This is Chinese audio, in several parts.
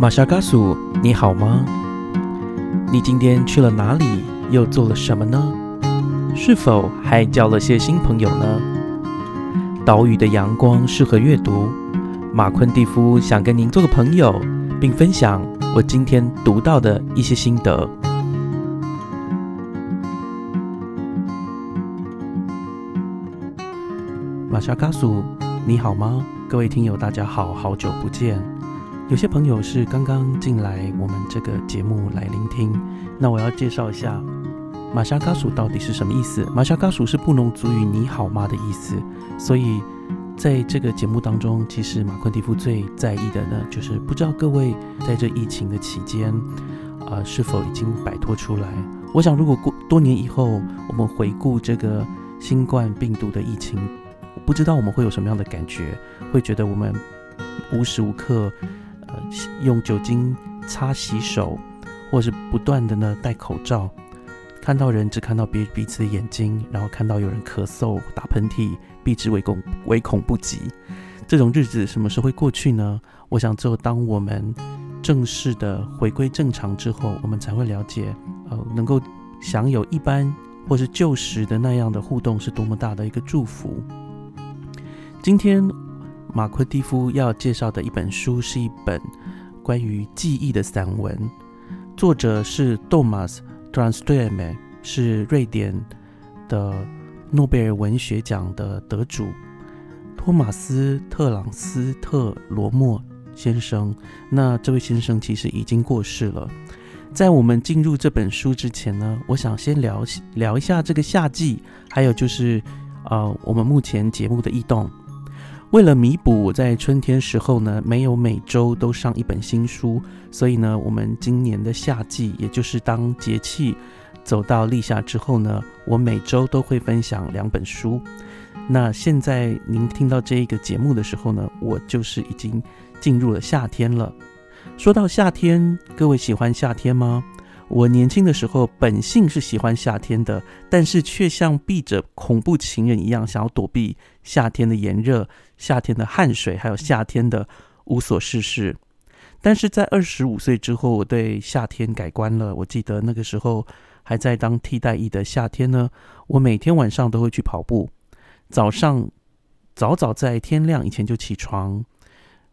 玛莎嘎苏，你好吗？你今天去了哪里？又做了什么呢？是否还交了些新朋友呢？岛屿的阳光适合阅读。马昆蒂夫想跟您做个朋友，并分享我今天读到的一些心得。玛莎嘎苏，你好吗？各位听友，大家好，好久不见。有些朋友是刚刚进来我们这个节目来聆听，那我要介绍一下玛莎嘎属到底是什么意思。玛莎嘎属是布农族语“你好吗”的意思，所以在这个节目当中，其实马昆蒂夫最在意的呢，就是不知道各位在这疫情的期间，啊，是否已经摆脱出来。我想，如果过多年以后，我们回顾这个新冠病毒的疫情，不知道我们会有什么样的感觉，会觉得我们无时无刻。用酒精擦洗手，或是不断的呢戴口罩，看到人只看到别彼此的眼睛，然后看到有人咳嗽、打喷嚏，避之唯恐唯恐不及。这种日子什么时候会过去呢？我想，只有当我们正式的回归正常之后，我们才会了解，呃，能够享有一般或是旧时的那样的互动，是多么大的一个祝福。今天。马昆蒂夫要介绍的一本书是一本关于记忆的散文，作者是 Thomas t r a n s t r m e 是瑞典的诺贝尔文学奖的得主托马斯特朗斯特罗莫先生。那这位先生其实已经过世了。在我们进入这本书之前呢，我想先聊聊一下这个夏季，还有就是呃，我们目前节目的异动。为了弥补我在春天时候呢没有每周都上一本新书，所以呢，我们今年的夏季，也就是当节气走到立夏之后呢，我每周都会分享两本书。那现在您听到这一个节目的时候呢，我就是已经进入了夏天了。说到夏天，各位喜欢夏天吗？我年轻的时候本性是喜欢夏天的，但是却像避着恐怖情人一样，想要躲避夏天的炎热、夏天的汗水，还有夏天的无所事事。但是在二十五岁之后，我对夏天改观了。我记得那个时候还在当替代役的夏天呢，我每天晚上都会去跑步，早上早早在天亮以前就起床，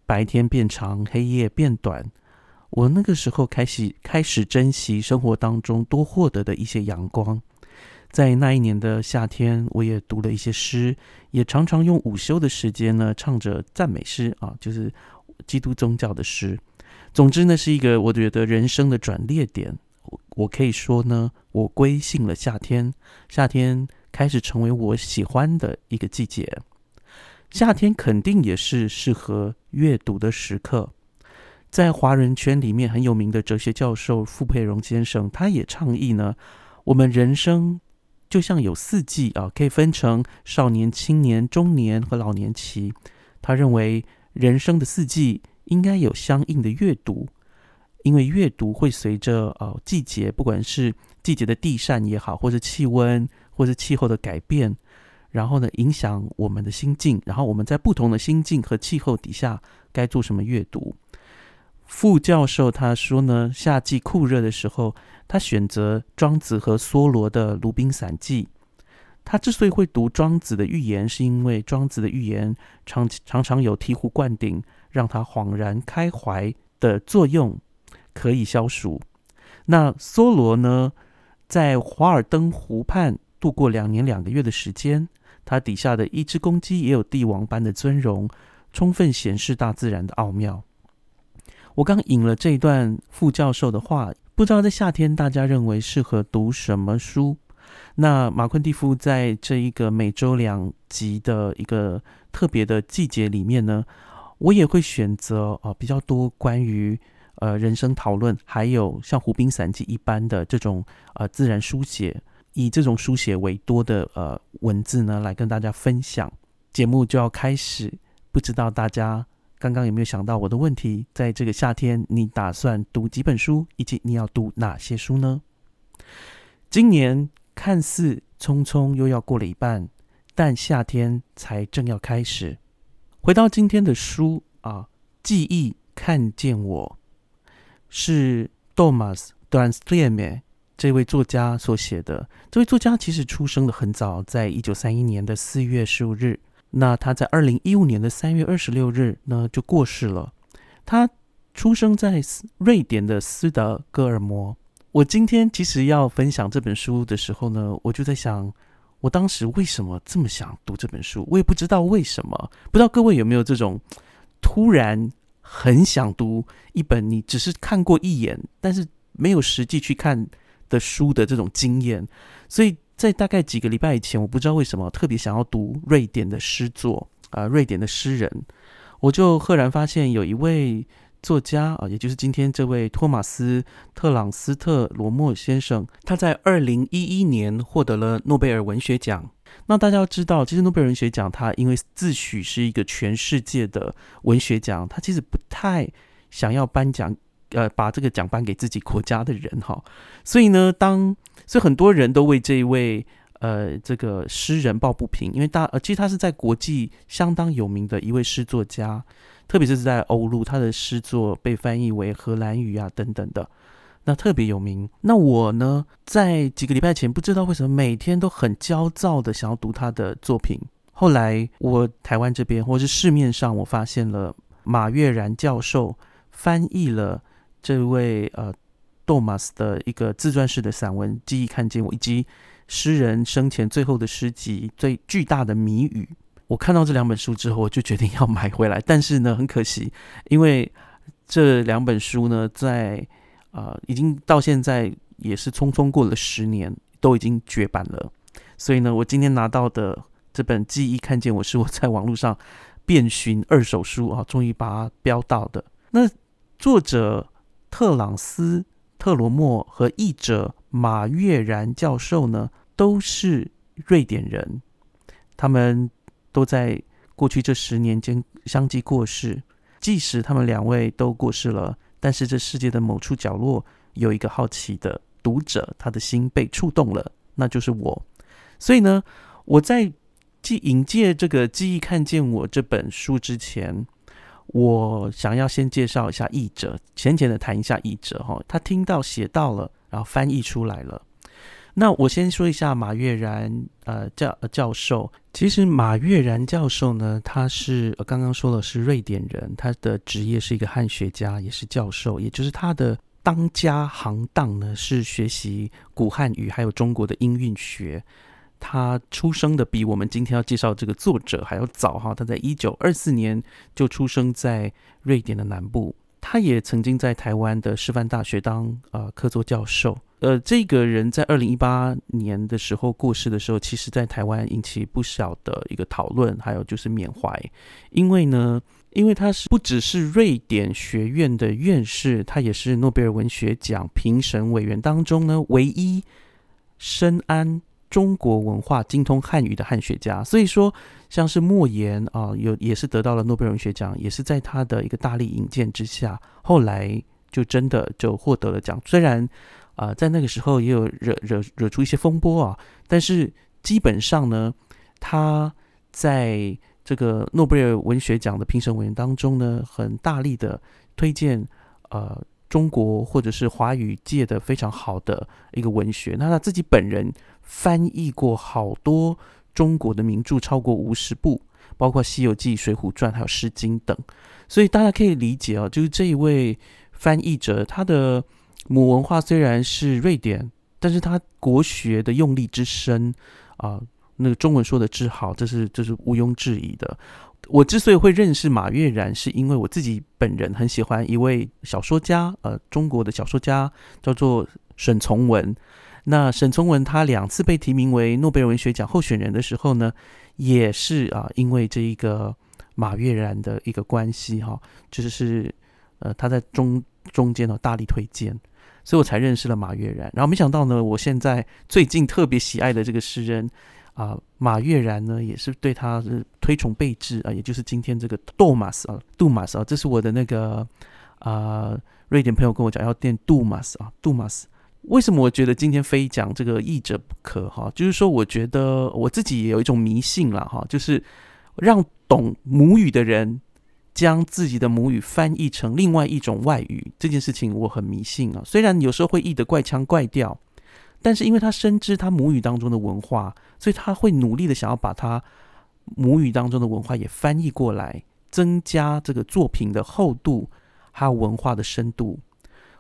白天变长，黑夜变短。我那个时候开始开始珍惜生活当中多获得的一些阳光，在那一年的夏天，我也读了一些诗，也常常用午休的时间呢唱着赞美诗啊，就是基督宗教的诗。总之呢，是一个我觉得人生的转捩点。我可以说呢，我归信了夏天，夏天开始成为我喜欢的一个季节。夏天肯定也是适合阅读的时刻。在华人圈里面很有名的哲学教授傅佩荣先生，他也倡议呢，我们人生就像有四季啊，可以分成少年、青年、中年和老年期。他认为人生的四季应该有相应的阅读，因为阅读会随着呃季节，不管是季节的地扇也好，或者气温，或者气候的改变，然后呢影响我们的心境，然后我们在不同的心境和气候底下该做什么阅读。副教授他说呢，夏季酷热的时候，他选择庄子和梭罗的《鲁滨散记》。他之所以会读庄子的寓言，是因为庄子的寓言常常常有醍醐灌顶、让他恍然开怀的作用，可以消暑。那梭罗呢，在华尔登湖畔度过两年两个月的时间，他底下的一只公鸡也有帝王般的尊荣，充分显示大自然的奥妙。我刚引了这一段副教授的话，不知道在夏天大家认为适合读什么书？那马昆蒂夫在这一个每周两集的一个特别的季节里面呢，我也会选择呃比较多关于呃人生讨论，还有像《湖滨散记》一般的这种呃自然书写，以这种书写为多的呃文字呢，来跟大家分享。节目就要开始，不知道大家。刚刚有没有想到我的问题？在这个夏天，你打算读几本书，以及你要读哪些书呢？今年看似匆匆又要过了一半，但夏天才正要开始。回到今天的书啊，记忆看见我，是 Thomas d a n s t r e m e 这位作家所写的。这位作家其实出生的很早，在一九三一年的四月十五日。那他在二零一五年的三月二十六日呢就过世了。他出生在瑞典的斯德哥尔摩。我今天其实要分享这本书的时候呢，我就在想，我当时为什么这么想读这本书？我也不知道为什么。不知道各位有没有这种突然很想读一本你只是看过一眼，但是没有实际去看的书的这种经验？所以。在大概几个礼拜以前，我不知道为什么特别想要读瑞典的诗作啊，瑞典的诗人，我就赫然发现有一位作家啊，也就是今天这位托马斯特朗斯特罗莫先生，他在二零一一年获得了诺贝尔文学奖。那大家要知道，其实诺贝尔文学奖它因为自诩是一个全世界的文学奖，他其实不太想要颁奖。呃，把这个奖颁给自己国家的人哈，所以呢，当所以很多人都为这一位呃这个诗人抱不平，因为大呃其实他是在国际相当有名的一位诗作家，特别是在欧陆，他的诗作被翻译为荷兰语啊等等的，那特别有名。那我呢，在几个礼拜前不知道为什么每天都很焦躁的想要读他的作品，后来我台湾这边或是市面上我发现了马悦然教授翻译了。这位呃，杜马斯的一个自传式的散文《记忆看见我》，以及诗人生前最后的诗集《最巨大的谜语》。我看到这两本书之后，我就决定要买回来。但是呢，很可惜，因为这两本书呢，在啊，已经到现在也是匆匆过了十年，都已经绝版了。所以呢，我今天拿到的这本《记忆看见我》，是我在网络上 遍寻二手书啊，终于把它标到的。那作者。特朗斯特罗莫和译者马悦然教授呢，都是瑞典人。他们都在过去这十年间相继过世。即使他们两位都过世了，但是这世界的某处角落有一个好奇的读者，他的心被触动了，那就是我。所以呢，我在记引介这个记忆看见我这本书之前。我想要先介绍一下译者，浅浅的谈一下译者哈。他听到写到了，然后翻译出来了。那我先说一下马悦然呃教教授。其实马悦然教授呢，他是刚刚说了是瑞典人，他的职业是一个汉学家，也是教授，也就是他的当家行当呢是学习古汉语还有中国的音韵学。他出生的比我们今天要介绍这个作者还要早哈，他在一九二四年就出生在瑞典的南部。他也曾经在台湾的师范大学当呃客座教授。呃，这个人在二零一八年的时候过世的时候，其实在台湾引起不小的一个讨论，还有就是缅怀，因为呢，因为他是不只是瑞典学院的院士，他也是诺贝尔文学奖评审委员当中呢唯一深谙。中国文化精通汉语的汉学家，所以说像是莫言啊，有也是得到了诺贝尔文学奖，也是在他的一个大力引荐之下，后来就真的就获得了奖。虽然啊，在那个时候也有惹惹惹出一些风波啊，但是基本上呢，他在这个诺贝尔文学奖的评审委员当中呢，很大力的推荐呃中国或者是华语界的非常好的一个文学。那他自己本人。翻译过好多中国的名著，超过五十部，包括《西游记》《水浒传》还有《诗经》等。所以大家可以理解啊，就是这一位翻译者，他的母文化虽然是瑞典，但是他国学的用力之深啊，那个中文说的之好，这是这是毋庸置疑的。我之所以会认识马悦然，是因为我自己本人很喜欢一位小说家，呃，中国的小说家叫做沈从文。那沈从文他两次被提名为诺贝尔文学奖候选人的时候呢，也是啊，因为这一个马悦然的一个关系哈，就是呃他在中中间呢大力推荐，所以我才认识了马悦然。然后没想到呢，我现在最近特别喜爱的这个诗人啊马悦然呢，也是对他是推崇备至啊，也就是今天这个杜马斯啊杜马斯啊，这是我的那个啊瑞典朋友跟我讲要念杜马斯啊杜马斯。为什么我觉得今天非讲这个译者不可哈？就是说，我觉得我自己也有一种迷信了哈，就是让懂母语的人将自己的母语翻译成另外一种外语，这件事情我很迷信啊。虽然有时候会译得怪腔怪调，但是因为他深知他母语当中的文化，所以他会努力的想要把他母语当中的文化也翻译过来，增加这个作品的厚度还有文化的深度。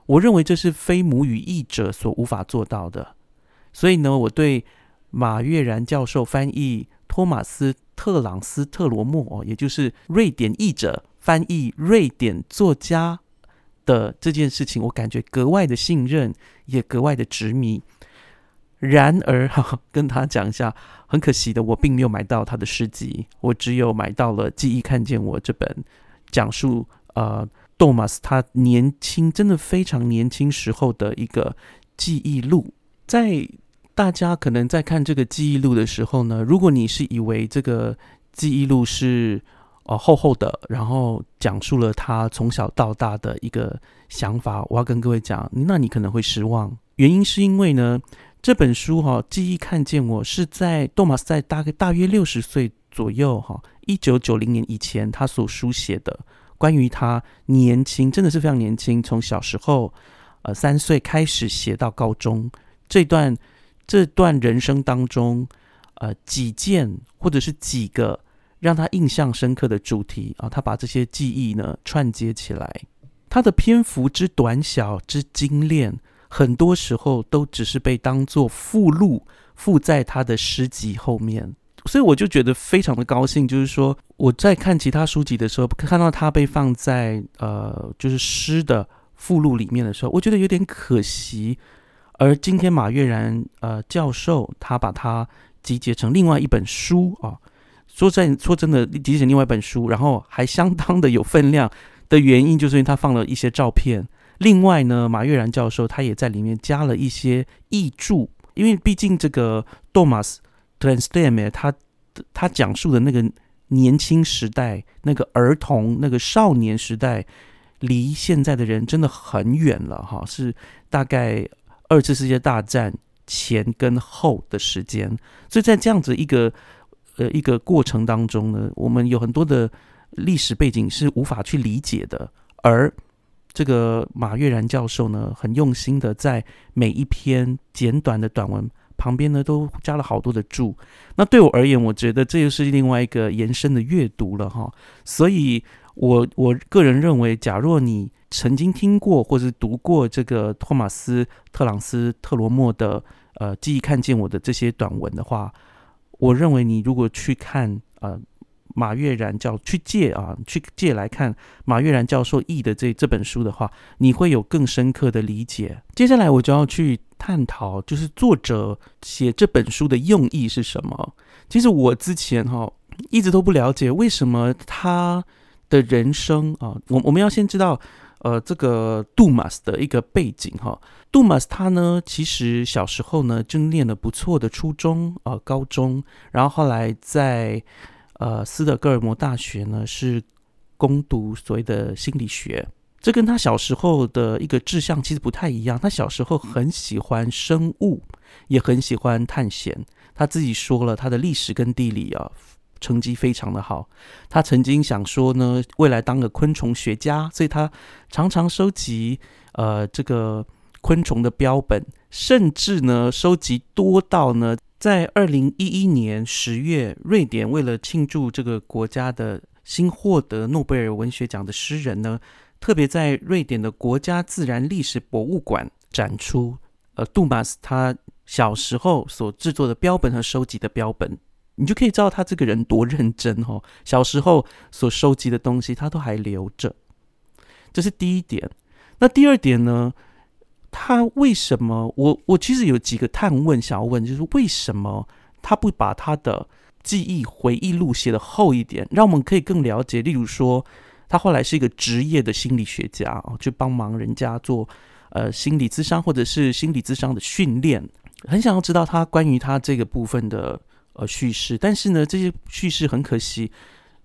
我认为这是非母语译者所无法做到的。所以呢，我对马悦然教授翻译托马斯。特朗斯特罗莫，也就是瑞典译者翻译瑞典作家的这件事情，我感觉格外的信任，也格外的执迷。然而，哈，跟他讲一下，很可惜的，我并没有买到他的诗集，我只有买到了《记忆看见我》这本讲述呃，杜马斯他年轻，真的非常年轻时候的一个记忆录，在。大家可能在看这个记忆录的时候呢，如果你是以为这个记忆录是呃厚厚的，然后讲述了他从小到大的一个想法，我要跟各位讲，那你可能会失望。原因是因为呢，这本书哈，记忆看见我是在杜马斯在大概大约六十岁左右哈，一九九零年以前他所书写的关于他年轻，真的是非常年轻，从小时候呃三岁开始写到高中这段。这段人生当中，呃，几件或者是几个让他印象深刻的主题啊，他把这些记忆呢串接起来。他的篇幅之短小之精炼，很多时候都只是被当做附录附在他的诗集后面。所以我就觉得非常的高兴，就是说我在看其他书籍的时候，看到他被放在呃就是诗的附录里面的时候，我觉得有点可惜。而今天马悦然呃教授他把它集结成另外一本书啊，说真说真的集结成另外一本书，然后还相当的有分量的原因，就是因为他放了一些照片。另外呢，马悦然教授他也在里面加了一些译注，因为毕竟这个 Thomas t r a n s t a m 他他讲述的那个年轻时代、那个儿童、那个少年时代，离现在的人真的很远了哈，是大概。二次世界大战前跟后的时间，所以在这样子一个呃一个过程当中呢，我们有很多的历史背景是无法去理解的。而这个马悦然教授呢，很用心的在每一篇简短的短文旁边呢，都加了好多的注。那对我而言，我觉得这又是另外一个延伸的阅读了哈。所以我我个人认为，假若你曾经听过或者读过这个托马斯特朗斯特罗莫的呃记忆看见我的这些短文的话，我认为你如果去看呃马悦然教去借啊去借来看马悦然教授译的这这本书的话，你会有更深刻的理解。接下来我就要去探讨，就是作者写这本书的用意是什么。其实我之前哈一直都不了解为什么他的人生啊，我我们要先知道。呃，这个杜马斯的一个背景哈，杜马斯他呢，其实小时候呢就念了不错的初中啊、高中，然后后来在呃斯德哥尔摩大学呢是攻读所谓的心理学，这跟他小时候的一个志向其实不太一样。他小时候很喜欢生物，也很喜欢探险。他自己说了，他的历史跟地理啊。成绩非常的好，他曾经想说呢，未来当个昆虫学家，所以他常常收集呃这个昆虫的标本，甚至呢收集多到呢，在二零一一年十月，瑞典为了庆祝这个国家的新获得诺贝尔文学奖的诗人呢，特别在瑞典的国家自然历史博物馆展出呃杜马斯他小时候所制作的标本和收集的标本。你就可以知道他这个人多认真哦。小时候所收集的东西，他都还留着，这是第一点。那第二点呢？他为什么？我我其实有几个探问想要问，就是为什么他不把他的记忆回忆录写的厚一点，让我们可以更了解？例如说，他后来是一个职业的心理学家啊，去帮忙人家做呃心理咨商或者是心理咨商的训练，很想要知道他关于他这个部分的。呃，叙事，但是呢，这些叙事很可惜，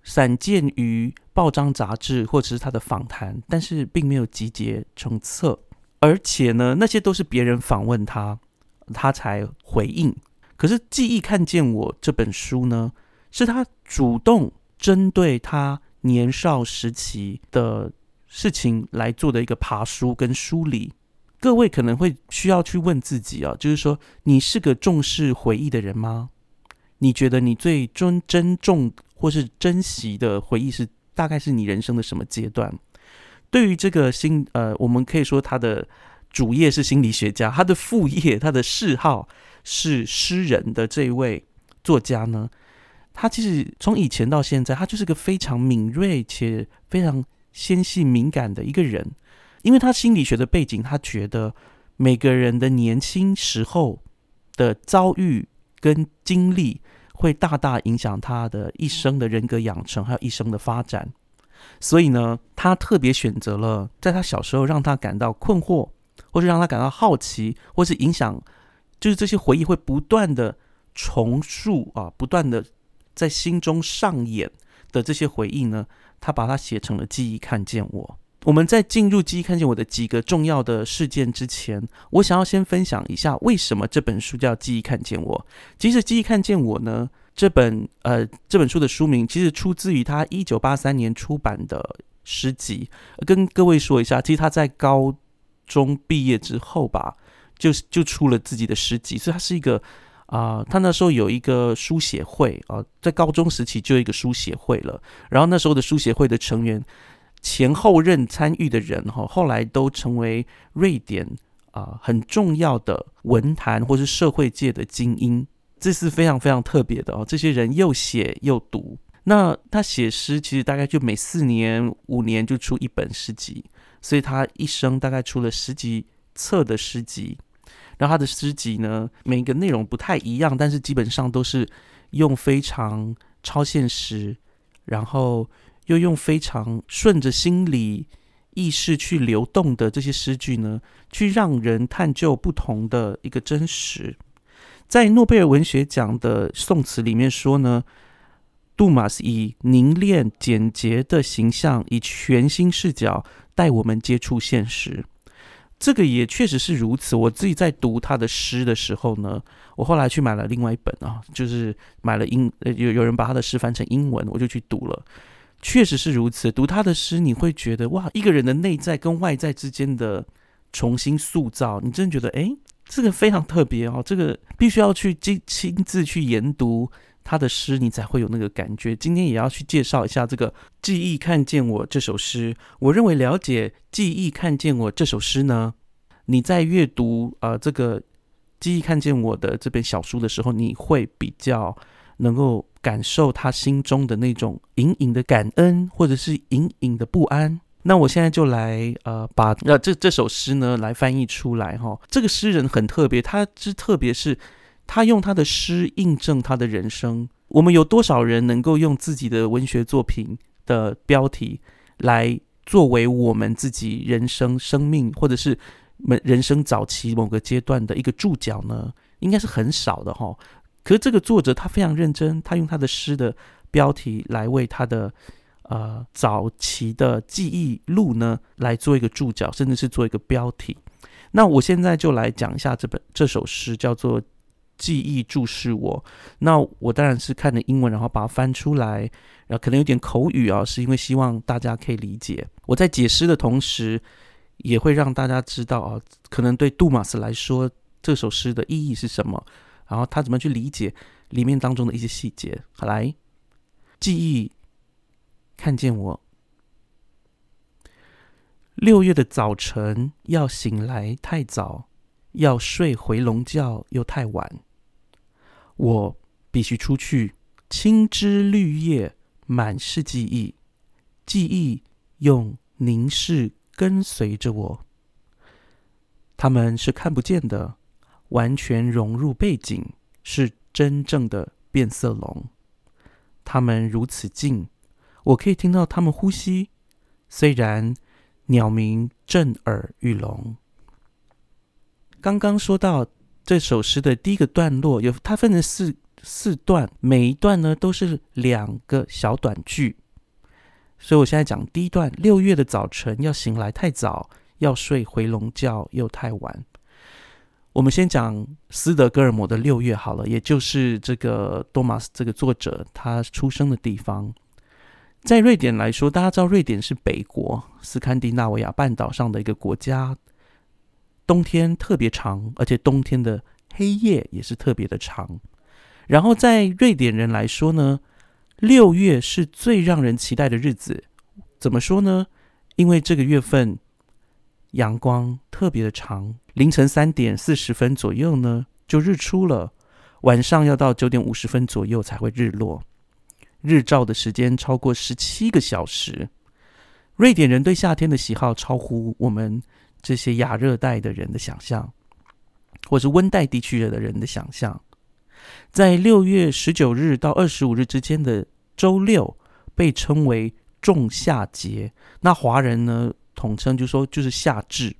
散见于报章杂志或者是他的访谈，但是并没有集结成册。而且呢，那些都是别人访问他，他才回应。可是《记忆看见我》这本书呢，是他主动针对他年少时期的事情来做的一个爬书跟梳理。各位可能会需要去问自己啊，就是说，你是个重视回忆的人吗？你觉得你最尊珍重或是珍惜的回忆是大概是你人生的什么阶段？对于这个心呃，我们可以说他的主业是心理学家，他的副业他的嗜好是诗人的这一位作家呢，他其实从以前到现在，他就是个非常敏锐且非常纤细敏感的一个人。因为他心理学的背景，他觉得每个人的年轻时候的遭遇跟经历，会大大影响他的一生的人格养成，还有一生的发展。所以呢，他特别选择了在他小时候让他感到困惑，或是让他感到好奇，或是影响，就是这些回忆会不断的重塑啊，不断的在心中上演的这些回忆呢，他把它写成了记忆，看见我。我们在进入记忆看见我的几个重要的事件之前，我想要先分享一下为什么这本书叫记忆看见我。其实记忆看见我呢，这本呃这本书的书名其实出自于他一九八三年出版的诗集。跟各位说一下，其实他在高中毕业之后吧，就就出了自己的诗集，所以他是一个啊，他那时候有一个书写会啊，在高中时期就有一个书写会了。然后那时候的书写会的成员。前后任参与的人哈，后来都成为瑞典啊很重要的文坛或是社会界的精英，这是非常非常特别的哦。这些人又写又读，那他写诗其实大概就每四年五年就出一本诗集，所以他一生大概出了十几册的诗集。然后他的诗集呢，每一个内容不太一样，但是基本上都是用非常超现实，然后。又用非常顺着心理意识去流动的这些诗句呢，去让人探究不同的一个真实。在诺贝尔文学奖的宋词里面说呢，杜马斯以凝练简洁的形象，以全新视角带我们接触现实。这个也确实是如此。我自己在读他的诗的时候呢，我后来去买了另外一本啊，就是买了英有有人把他的诗翻成英文，我就去读了。确实是如此，读他的诗，你会觉得哇，一个人的内在跟外在之间的重新塑造，你真的觉得哎，这个非常特别哦，这个必须要去亲亲自去研读他的诗，你才会有那个感觉。今天也要去介绍一下这个《记忆看见我》这首诗。我认为了解《记忆看见我》这首诗呢，你在阅读呃这个《记忆看见我》的这本小书的时候，你会比较能够。感受他心中的那种隐隐的感恩，或者是隐隐的不安。那我现在就来呃，把呃这这首诗呢来翻译出来哈。这个诗人很特别，他之特别是他用他的诗印证他的人生。我们有多少人能够用自己的文学作品的标题来作为我们自己人生生命，或者是人生早期某个阶段的一个注脚呢？应该是很少的哈。可是这个作者他非常认真，他用他的诗的标题来为他的呃早期的记忆录呢来做一个注脚，甚至是做一个标题。那我现在就来讲一下这本这首诗，叫做《记忆注视我》。那我当然是看的英文，然后把它翻出来，然后可能有点口语啊，是因为希望大家可以理解。我在解释的同时，也会让大家知道啊，可能对杜马斯来说，这首诗的意义是什么。然后他怎么去理解里面当中的一些细节？好来，记忆看见我。六月的早晨，要醒来太早，要睡回笼觉又太晚。我必须出去，青枝绿叶满是记忆，记忆用凝视跟随着我。他们是看不见的。完全融入背景，是真正的变色龙。它们如此近，我可以听到它们呼吸。虽然鸟鸣震耳欲聋。刚刚说到这首诗的第一个段落，有它分成四四段，每一段呢都是两个小短句。所以我现在讲第一段：六月的早晨，要醒来太早，要睡回笼觉又太晚。我们先讲斯德哥尔摩的六月好了，也就是这个多马斯这个作者他出生的地方。在瑞典来说，大家知道瑞典是北国斯堪的纳维亚半岛上的一个国家，冬天特别长，而且冬天的黑夜也是特别的长。然后在瑞典人来说呢，六月是最让人期待的日子。怎么说呢？因为这个月份阳光特别的长，凌晨三点四十分左右呢就日出了，晚上要到九点五十分左右才会日落。日照的时间超过十七个小时。瑞典人对夏天的喜好超乎我们这些亚热带的人的想象，或是温带地区的人的想象。在六月十九日到二十五日之间的周六，被称为仲夏节。那华人呢，统称就说就是夏至，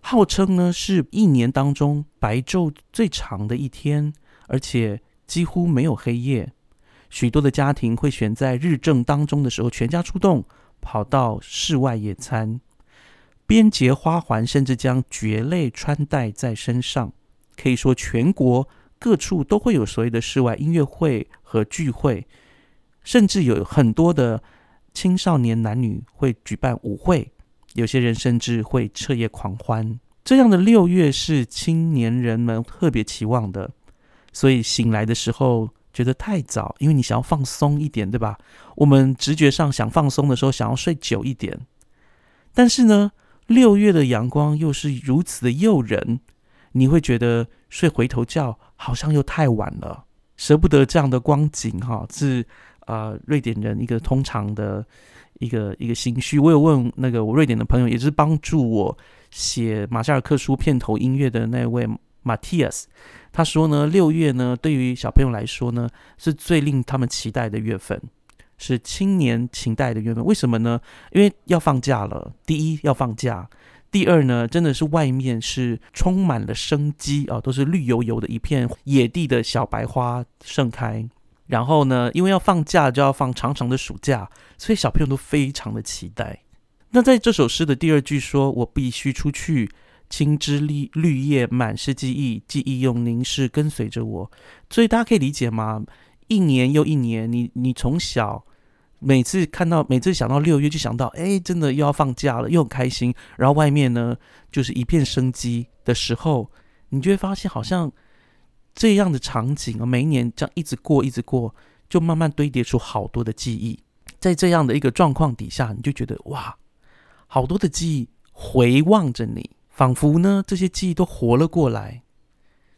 号称呢是一年当中白昼最长的一天，而且几乎没有黑夜。许多的家庭会选在日正当中的时候全家出动，跑到室外野餐，编结花环，甚至将蕨类穿戴在身上。可以说，全国各处都会有所谓的室外音乐会和聚会，甚至有很多的青少年男女会举办舞会，有些人甚至会彻夜狂欢。这样的六月是青年人们特别期望的，所以醒来的时候。觉得太早，因为你想要放松一点，对吧？我们直觉上想放松的时候，想要睡久一点。但是呢，六月的阳光又是如此的诱人，你会觉得睡回头觉好像又太晚了，舍不得这样的光景哈。是啊，瑞典人一个通常的一个一个心绪。我有问那个我瑞典的朋友，也是帮助我写马夏尔克书片头音乐的那位。Matias，他说呢，六月呢，对于小朋友来说呢，是最令他们期待的月份，是青年期待的月份。为什么呢？因为要放假了。第一要放假，第二呢，真的是外面是充满了生机啊，都是绿油油的一片野地的小白花盛开。然后呢，因为要放假，就要放长长的暑假，所以小朋友都非常的期待。那在这首诗的第二句说：“我必须出去。”青枝绿绿叶满是记忆，记忆用凝视跟随着我，所以大家可以理解吗？一年又一年，你你从小每次看到，每次想到六月，就想到，哎，真的又要放假了，又很开心。然后外面呢，就是一片生机的时候，你就会发现，好像这样的场景啊，每一年这样一直过，一直过，就慢慢堆叠出好多的记忆。在这样的一个状况底下，你就觉得哇，好多的记忆回望着你。仿佛呢，这些记忆都活了过来，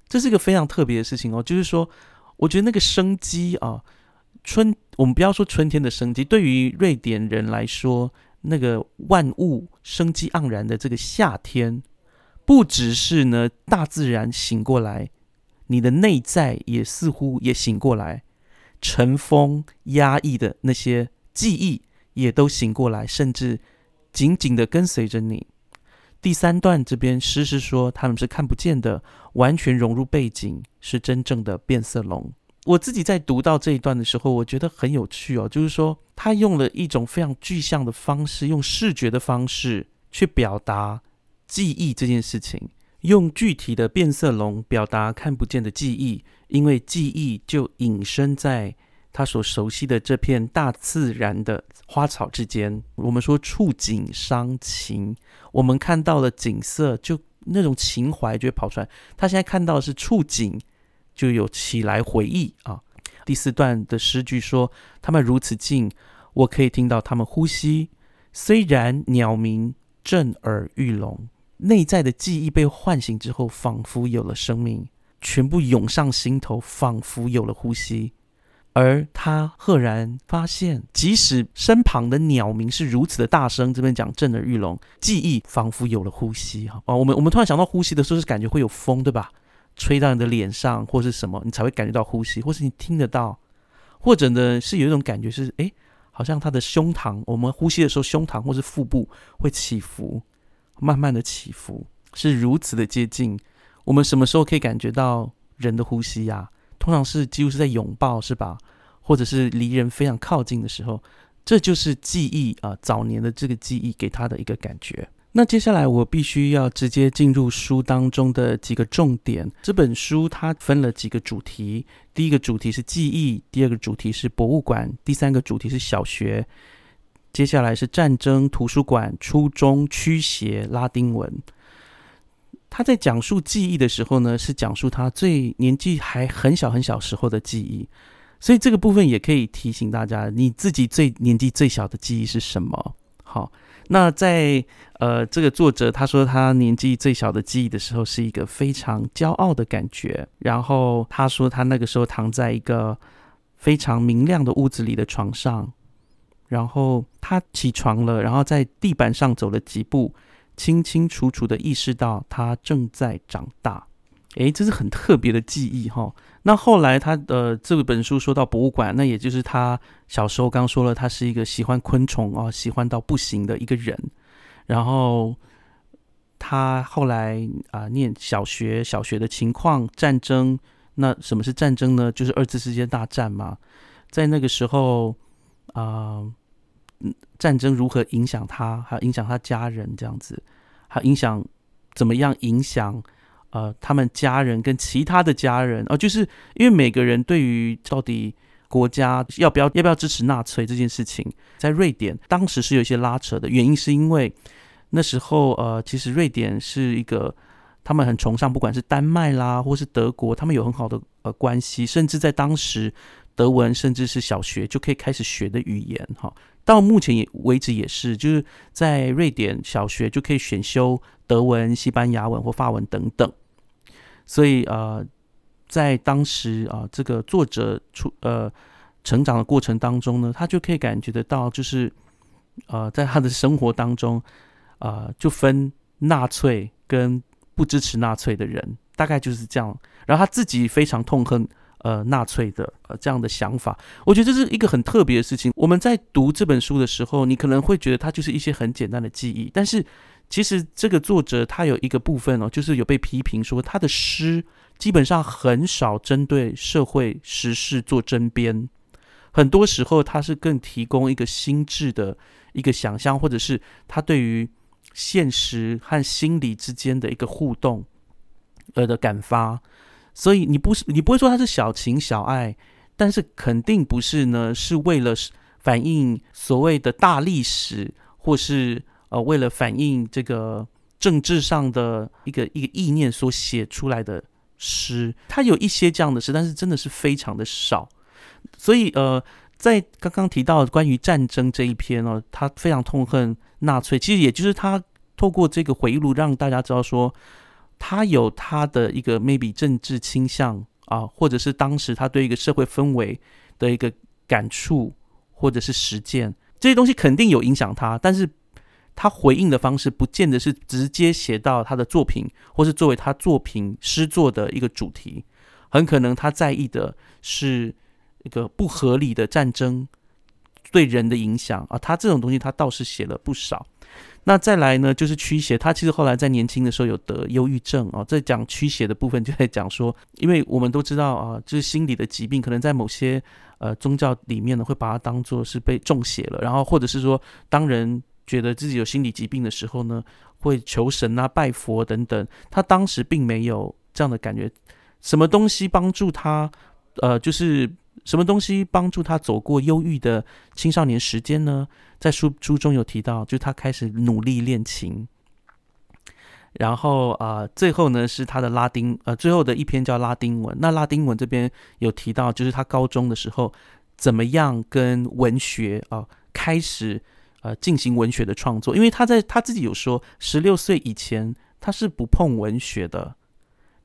这是一个非常特别的事情哦。就是说，我觉得那个生机啊，春，我们不要说春天的生机，对于瑞典人来说，那个万物生机盎然的这个夏天，不只是呢大自然醒过来，你的内在也似乎也醒过来，尘封压抑的那些记忆也都醒过来，甚至紧紧的跟随着你。第三段这边诗是说他们是看不见的，完全融入背景，是真正的变色龙。我自己在读到这一段的时候，我觉得很有趣哦，就是说他用了一种非常具象的方式，用视觉的方式去表达记忆这件事情，用具体的变色龙表达看不见的记忆，因为记忆就隐身在。他所熟悉的这片大自然的花草之间，我们说触景伤情，我们看到了景色，就那种情怀就会跑出来。他现在看到的是触景，就有起来回忆啊。第四段的诗句说：“他们如此近，我可以听到他们呼吸。虽然鸟鸣震耳欲聋，内在的记忆被唤醒之后，仿佛有了生命，全部涌上心头，仿佛有了呼吸。”而他赫然发现，即使身旁的鸟鸣是如此的大声，这边讲震耳欲聋，记忆仿佛有了呼吸。哈，哦，我们我们突然想到呼吸的时候，是感觉会有风，对吧？吹到你的脸上或是什么，你才会感觉到呼吸，或是你听得到，或者呢是有一种感觉是，哎，好像他的胸膛，我们呼吸的时候，胸膛或是腹部会起伏，慢慢的起伏，是如此的接近。我们什么时候可以感觉到人的呼吸呀？通常是几乎是在拥抱，是吧？或者是离人非常靠近的时候，这就是记忆啊，早年的这个记忆给他的一个感觉。那接下来我必须要直接进入书当中的几个重点。这本书它分了几个主题，第一个主题是记忆，第二个主题是博物馆，第三个主题是小学，接下来是战争、图书馆、初中、驱邪、拉丁文。他在讲述记忆的时候呢，是讲述他最年纪还很小很小时候的记忆，所以这个部分也可以提醒大家，你自己最年纪最小的记忆是什么？好。那在呃，这个作者他说他年纪最小的记忆的时候，是一个非常骄傲的感觉。然后他说他那个时候躺在一个非常明亮的屋子里的床上，然后他起床了，然后在地板上走了几步，清清楚楚的意识到他正在长大。诶，这是很特别的记忆哈。那后来他的这本书说到博物馆，那也就是他小时候刚说了，他是一个喜欢昆虫啊，喜欢到不行的一个人。然后他后来啊，念小学，小学的情况，战争。那什么是战争呢？就是二次世界大战嘛。在那个时候啊，战争如何影响他，还有影响他家人这样子，还影响怎么样影响？呃，他们家人跟其他的家人，呃，就是因为每个人对于到底国家要不要要不要支持纳粹这件事情，在瑞典当时是有一些拉扯的原因，是因为那时候呃，其实瑞典是一个他们很崇尚，不管是丹麦啦，或是德国，他们有很好的呃关系，甚至在当时德文甚至是小学就可以开始学的语言哈。到目前也为止也是，就是在瑞典小学就可以选修德文、西班牙文或法文等等。所以呃，在当时啊，这个作者出呃成长的过程当中呢，他就可以感觉得到，就是呃，在他的生活当中啊，就分纳粹跟不支持纳粹的人，大概就是这样。然后他自己非常痛恨。呃，纳粹的呃这样的想法，我觉得这是一个很特别的事情。我们在读这本书的时候，你可能会觉得它就是一些很简单的记忆，但是其实这个作者他有一个部分哦，就是有被批评说他的诗基本上很少针对社会时事做针砭，很多时候他是更提供一个心智的一个想象，或者是他对于现实和心理之间的一个互动呃的感发。所以你不是你不会说他是小情小爱，但是肯定不是呢，是为了反映所谓的大历史，或是呃为了反映这个政治上的一个一个意念所写出来的诗。他有一些这样的诗，但是真的是非常的少。所以呃，在刚刚提到关于战争这一篇哦，他非常痛恨纳粹，其实也就是他透过这个回忆录让大家知道说。他有他的一个 maybe 政治倾向啊，或者是当时他对一个社会氛围的一个感触，或者是实践，这些东西肯定有影响他。但是他回应的方式，不见得是直接写到他的作品，或是作为他作品诗作的一个主题。很可能他在意的是一个不合理的战争对人的影响啊。他这种东西，他倒是写了不少。那再来呢，就是驱邪。他其实后来在年轻的时候有得忧郁症哦。在讲驱邪的部分，就在讲说，因为我们都知道啊，就是心理的疾病，可能在某些呃宗教里面呢，会把它当做是被中邪了。然后或者是说，当人觉得自己有心理疾病的时候呢，会求神啊、拜佛等等。他当时并没有这样的感觉。什么东西帮助他？呃，就是什么东西帮助他走过忧郁的青少年时间呢？在书书中有提到，就他开始努力练琴，然后啊，最后呢是他的拉丁，呃，最后的一篇叫拉丁文。那拉丁文这边有提到，就是他高中的时候怎么样跟文学啊开始呃进行文学的创作，因为他在他自己有说，十六岁以前他是不碰文学的，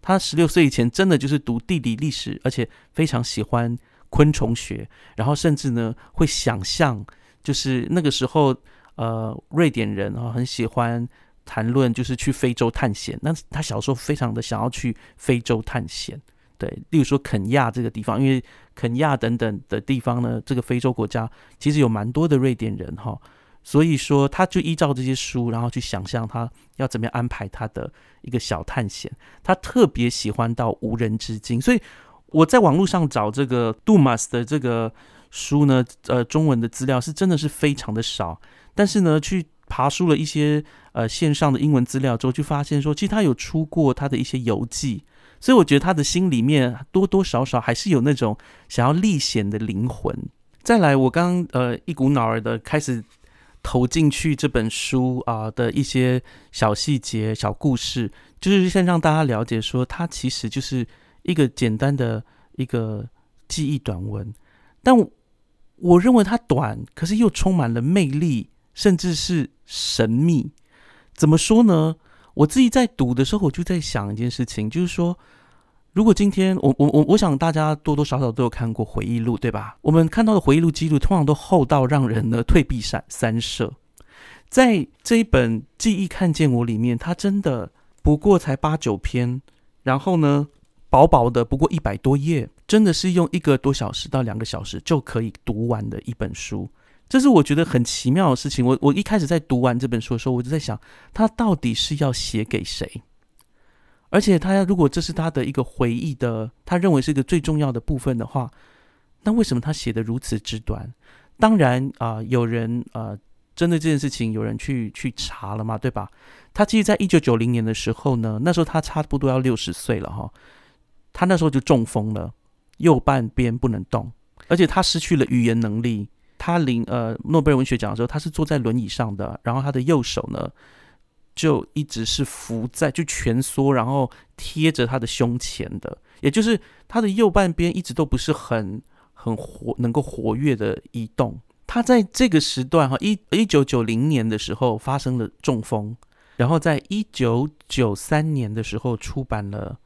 他十六岁以前真的就是读地理历史，而且非常喜欢昆虫学，然后甚至呢会想象。就是那个时候，呃，瑞典人啊很喜欢谈论，就是去非洲探险。那他小时候非常的想要去非洲探险，对，例如说肯亚这个地方，因为肯亚等等的地方呢，这个非洲国家其实有蛮多的瑞典人哈，所以说他就依照这些书，然后去想象他要怎么样安排他的一个小探险。他特别喜欢到无人之境，所以我在网络上找这个杜马斯的这个。书呢，呃，中文的资料是真的是非常的少，但是呢，去爬书了一些呃线上的英文资料之后，就发现说，其实他有出过他的一些游记，所以我觉得他的心里面多多少少还是有那种想要历险的灵魂。再来，我刚呃一股脑儿的开始投进去这本书啊的一些小细节、小故事，就是先让大家了解说，它其实就是一个简单的一个记忆短文，但我认为它短，可是又充满了魅力，甚至是神秘。怎么说呢？我自己在读的时候，我就在想一件事情，就是说。如果今天我我我我想大家多多少少都有看过回忆录，对吧？我们看到的回忆录记录通常都厚到让人呢退避三三舍。在这一本《记忆看见我》里面，它真的不过才八九篇，然后呢薄薄的不过一百多页，真的是用一个多小时到两个小时就可以读完的一本书。这是我觉得很奇妙的事情。我我一开始在读完这本书的时候，我就在想，他到底是要写给谁？而且他如果这是他的一个回忆的，他认为是一个最重要的部分的话，那为什么他写的如此之短？当然啊，有人呃针对这件事情有人去去查了嘛，对吧？他其实在一九九零年的时候呢，那时候他差不多要六十岁了哈，他那时候就中风了，右半边不能动，而且他失去了语言能力。他领呃诺贝尔文学奖的时候，他是坐在轮椅上的，然后他的右手呢。就一直是伏在，就蜷缩，然后贴着他的胸前的，也就是他的右半边一直都不是很很活，能够活跃的移动。他在这个时段哈，一一九九零年的时候发生了中风，然后在一九九三年的时候出版了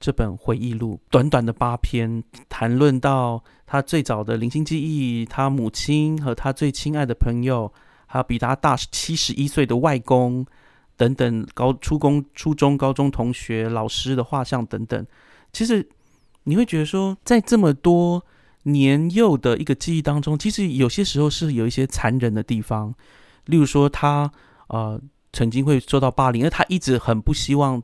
这本回忆录，短短的八篇，谈论到他最早的零星记忆，他母亲和他最亲爱的朋友，还有比他大七十一岁的外公。等等，高初中、初中、高中同学、老师的画像等等，其实你会觉得说，在这么多年幼的一个记忆当中，其实有些时候是有一些残忍的地方。例如说，他呃曾经会受到霸凌，而他一直很不希望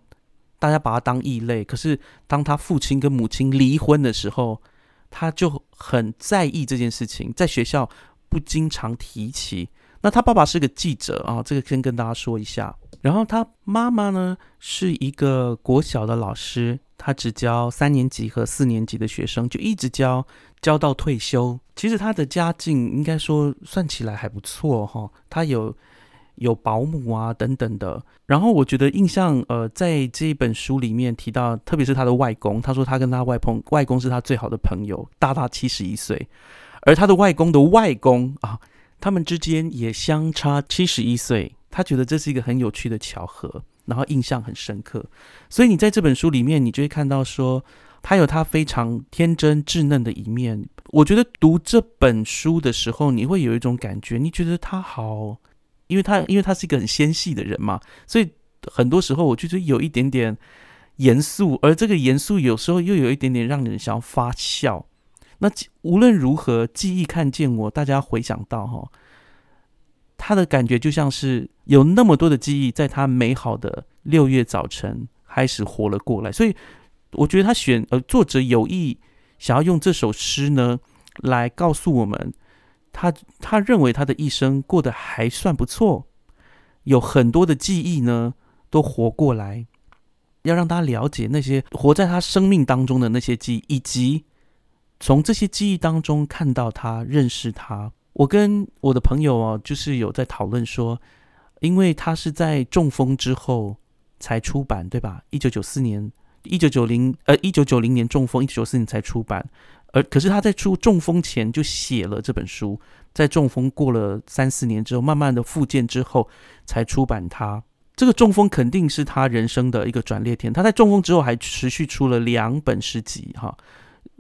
大家把他当异类。可是当他父亲跟母亲离婚的时候，他就很在意这件事情，在学校不经常提起。那他爸爸是个记者啊，这个先跟大家说一下。然后他妈妈呢是一个国小的老师，他只教三年级和四年级的学生，就一直教教到退休。其实他的家境应该说算起来还不错哈，他有有保姆啊等等的。然后我觉得印象呃，在这一本书里面提到，特别是他的外公，他说他跟他外公外公是他最好的朋友，大他七十一岁，而他的外公的外公啊，他们之间也相差七十一岁。他觉得这是一个很有趣的巧合，然后印象很深刻。所以你在这本书里面，你就会看到说，他有他非常天真稚嫩的一面。我觉得读这本书的时候，你会有一种感觉，你觉得他好，因为他因为他是一个很纤细的人嘛，所以很多时候我觉得有一点点严肃，而这个严肃有时候又有一点点让人想要发笑。那无论如何，记忆看见我，大家回想到哈。他的感觉就像是有那么多的记忆，在他美好的六月早晨开始活了过来，所以我觉得他选呃作者有意想要用这首诗呢，来告诉我们，他他认为他的一生过得还算不错，有很多的记忆呢都活过来，要让大家了解那些活在他生命当中的那些记忆，以及从这些记忆当中看到他认识他。我跟我的朋友哦，就是有在讨论说，因为他是在中风之后才出版，对吧？一九九四年，一九九零呃，一九九零年中风，一九九四年才出版。而可是他在出中风前就写了这本书，在中风过了三四年之后，慢慢的复健之后才出版它。这个中风肯定是他人生的一个转捩点。他在中风之后还持续出了两本诗集，哈。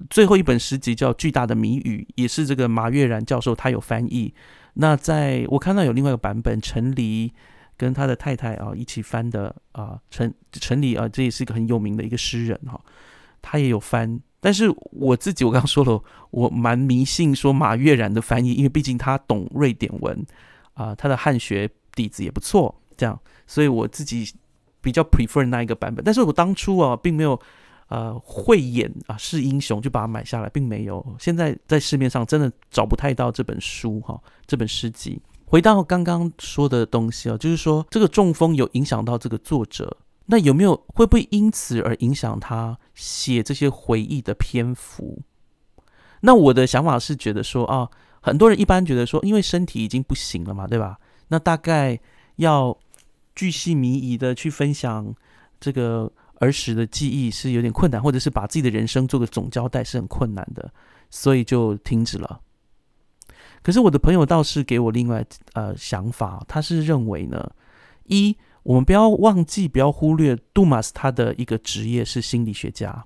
最后一本诗集叫《巨大的谜语》，也是这个马悦然教授他有翻译。那在我看到有另外一个版本，陈黎跟他的太太啊一起翻的啊，陈陈黎啊，这也是一个很有名的一个诗人哈，他也有翻。但是我自己我刚刚说了，我蛮迷信说马悦然的翻译，因为毕竟他懂瑞典文啊，他的汉学底子也不错，这样，所以我自己比较 prefer 那一个版本。但是我当初啊，并没有。呃，慧眼啊是英雄，就把它买下来，并没有。现在在市面上真的找不太到这本书哈，这本诗集。回到刚刚说的东西啊，就是说这个中风有影响到这个作者，那有没有会不会因此而影响他写这些回忆的篇幅？那我的想法是觉得说啊，很多人一般觉得说，因为身体已经不行了嘛，对吧？那大概要巨细靡遗的去分享这个儿时的记忆是有点困难，或者是把自己的人生做个总交代是很困难的，所以就停止了。可是我的朋友倒是给我另外呃想法，他是认为呢，一我们不要忘记，不要忽略杜马斯他的一个职业是心理学家，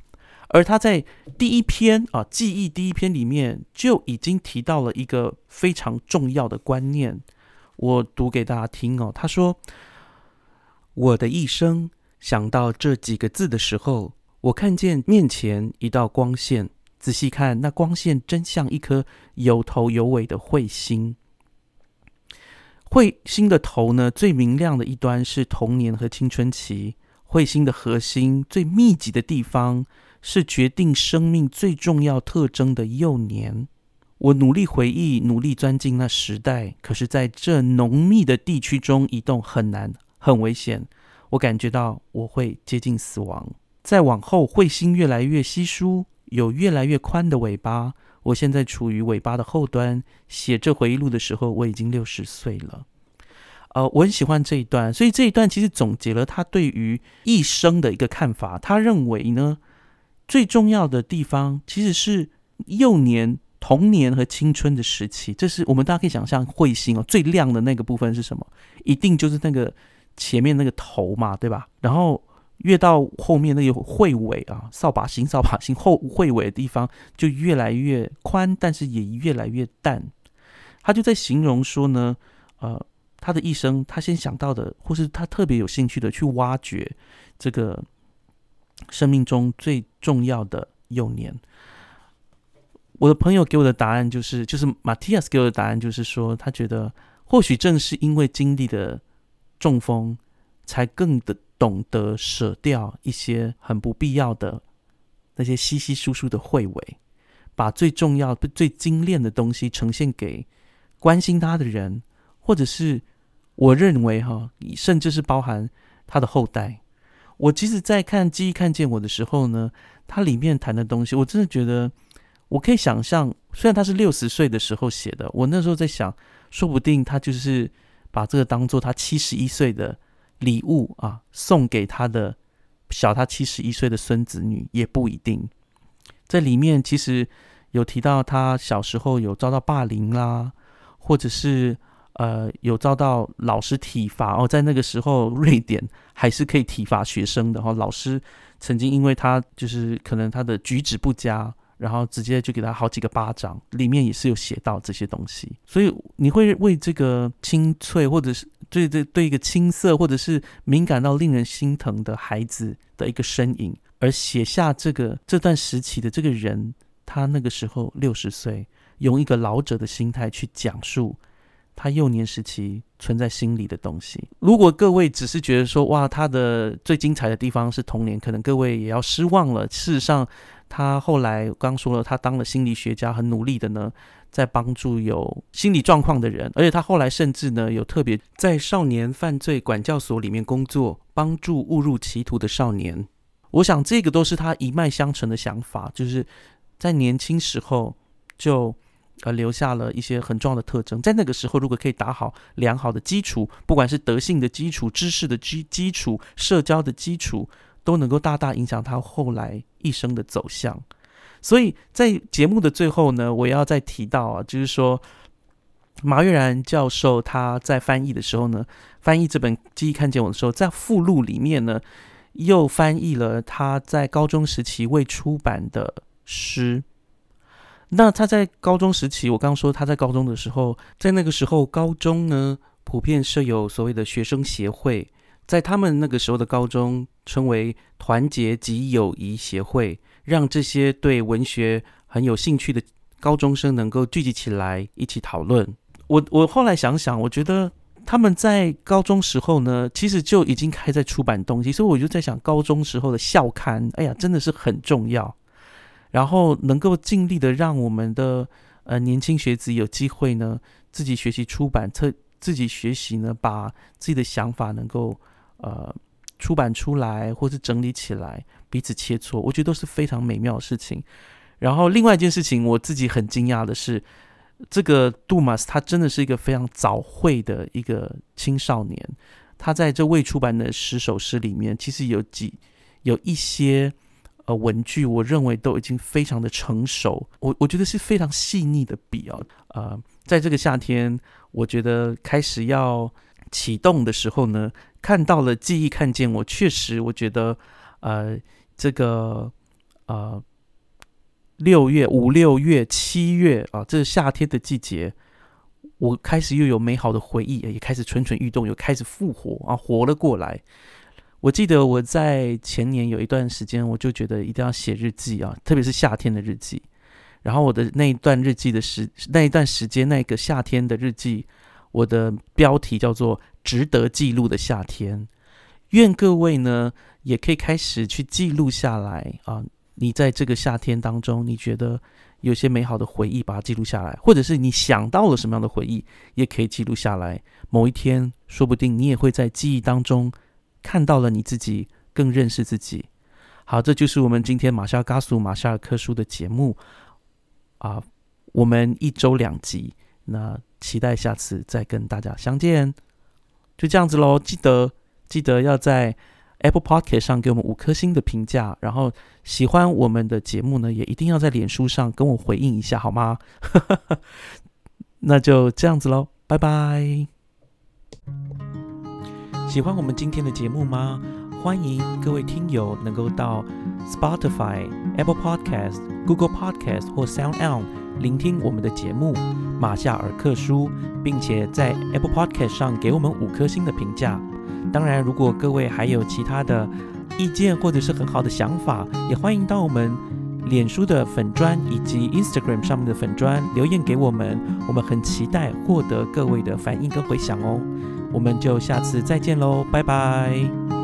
而他在第一篇啊记忆第一篇里面就已经提到了一个非常重要的观念，我读给大家听哦。他说：“我的一生想到这几个字的时候，我看见面前一道光线。”仔细看，那光线真像一颗有头有尾的彗星。彗星的头呢，最明亮的一端是童年和青春期；彗星的核心最密集的地方是决定生命最重要特征的幼年。我努力回忆，努力钻进那时代，可是在这浓密的地区中移动很难，很危险。我感觉到我会接近死亡。再往后，彗星越来越稀疏。有越来越宽的尾巴，我现在处于尾巴的后端。写这回忆录的时候，我已经六十岁了。呃，我很喜欢这一段，所以这一段其实总结了他对于一生的一个看法。他认为呢，最重要的地方其实是幼年、童年和青春的时期。这是我们大家可以想象，彗星哦，最亮的那个部分是什么？一定就是那个前面那个头嘛，对吧？然后。越到后面那个会尾啊，扫把星、扫把星后会尾的地方就越来越宽，但是也越来越淡。他就在形容说呢，呃，他的一生，他先想到的，或是他特别有兴趣的去挖掘这个生命中最重要的幼年。我的朋友给我的答案就是，就是马蒂亚斯给我的答案就是说，他觉得或许正是因为经历的中风，才更的。懂得舍掉一些很不必要的那些稀稀疏疏的会尾，把最重要、最精炼的东西呈现给关心他的人，或者是我认为哈，甚至是包含他的后代。我其实，在看《记忆看见我》的时候呢，它里面谈的东西，我真的觉得我可以想象，虽然他是六十岁的时候写的，我那时候在想，说不定他就是把这个当做他七十一岁的。礼物啊，送给他的小他七十一岁的孙子女也不一定。在里面其实有提到他小时候有遭到霸凌啦，或者是呃有遭到老师体罚哦。在那个时候，瑞典还是可以体罚学生的哈。老师曾经因为他就是可能他的举止不佳。然后直接就给他好几个巴掌，里面也是有写到这些东西，所以你会为这个清脆，或者是对对对一个青涩，或者是敏感到令人心疼的孩子的一个身影，而写下这个这段时期的这个人，他那个时候六十岁，用一个老者的心态去讲述他幼年时期存在心里的东西。如果各位只是觉得说哇，他的最精彩的地方是童年，可能各位也要失望了。事实上。他后来刚说了，他当了心理学家，很努力的呢，在帮助有心理状况的人，而且他后来甚至呢，有特别在少年犯罪管教所里面工作，帮助误入歧途的少年。我想这个都是他一脉相承的想法，就是在年轻时候就呃留下了一些很重要的特征，在那个时候如果可以打好良好的基础，不管是德性的基础、知识的基基础、社交的基础。都能够大大影响他后来一生的走向，所以在节目的最后呢，我要再提到啊，就是说马悦然教授他在翻译的时候呢，翻译这本《记忆看见我》的时候，在附录里面呢，又翻译了他在高中时期未出版的诗。那他在高中时期，我刚刚说他在高中的时候，在那个时候高中呢，普遍设有所谓的学生协会。在他们那个时候的高中，称为团结及友谊协会，让这些对文学很有兴趣的高中生能够聚集起来一起讨论。我我后来想想，我觉得他们在高中时候呢，其实就已经开在出版东西，所以我就在想，高中时候的校刊，哎呀，真的是很重要。然后能够尽力的让我们的呃年轻学子有机会呢，自己学习出版，特自己学习呢，把自己的想法能够呃出版出来，或是整理起来，彼此切磋，我觉得都是非常美妙的事情。然后另外一件事情，我自己很惊讶的是，这个杜马斯他真的是一个非常早会的一个青少年。他在这未出版的十首诗里面，其实有几有一些呃文句，我认为都已经非常的成熟。我我觉得是非常细腻的笔哦。呃，在这个夏天，我觉得开始要启动的时候呢，看到了记忆，看见我确实，我觉得呃这个呃六月五六月七月啊，这是夏天的季节。我开始又有美好的回忆，也开始蠢蠢欲动，又开始复活啊，活了过来。我记得我在前年有一段时间，我就觉得一定要写日记啊，特别是夏天的日记。然后我的那一段日记的时，那一段时间，那个夏天的日记，我的标题叫做“值得记录的夏天”。愿各位呢，也可以开始去记录下来啊，你在这个夏天当中，你觉得？有些美好的回忆，把它记录下来，或者是你想到了什么样的回忆，也可以记录下来。某一天，说不定你也会在记忆当中看到了你自己，更认识自己。好，这就是我们今天马夏尔·嘎苏马夏尔克书的节目啊。我们一周两集，那期待下次再跟大家相见。就这样子喽，记得记得要在。Apple Podcast 上给我们五颗星的评价，然后喜欢我们的节目呢，也一定要在脸书上跟我回应一下，好吗？那就这样子喽，拜拜。喜欢我们今天的节目吗？欢迎各位听友能够到 Spotify、Apple Podcast、Google Podcast 或 Sound On 聆听我们的节目《马夏尔克书》，并且在 Apple Podcast 上给我们五颗星的评价。当然，如果各位还有其他的意见或者是很好的想法，也欢迎到我们脸书的粉砖以及 Instagram 上面的粉砖留言给我们，我们很期待获得各位的反应跟回响哦。我们就下次再见喽，拜拜。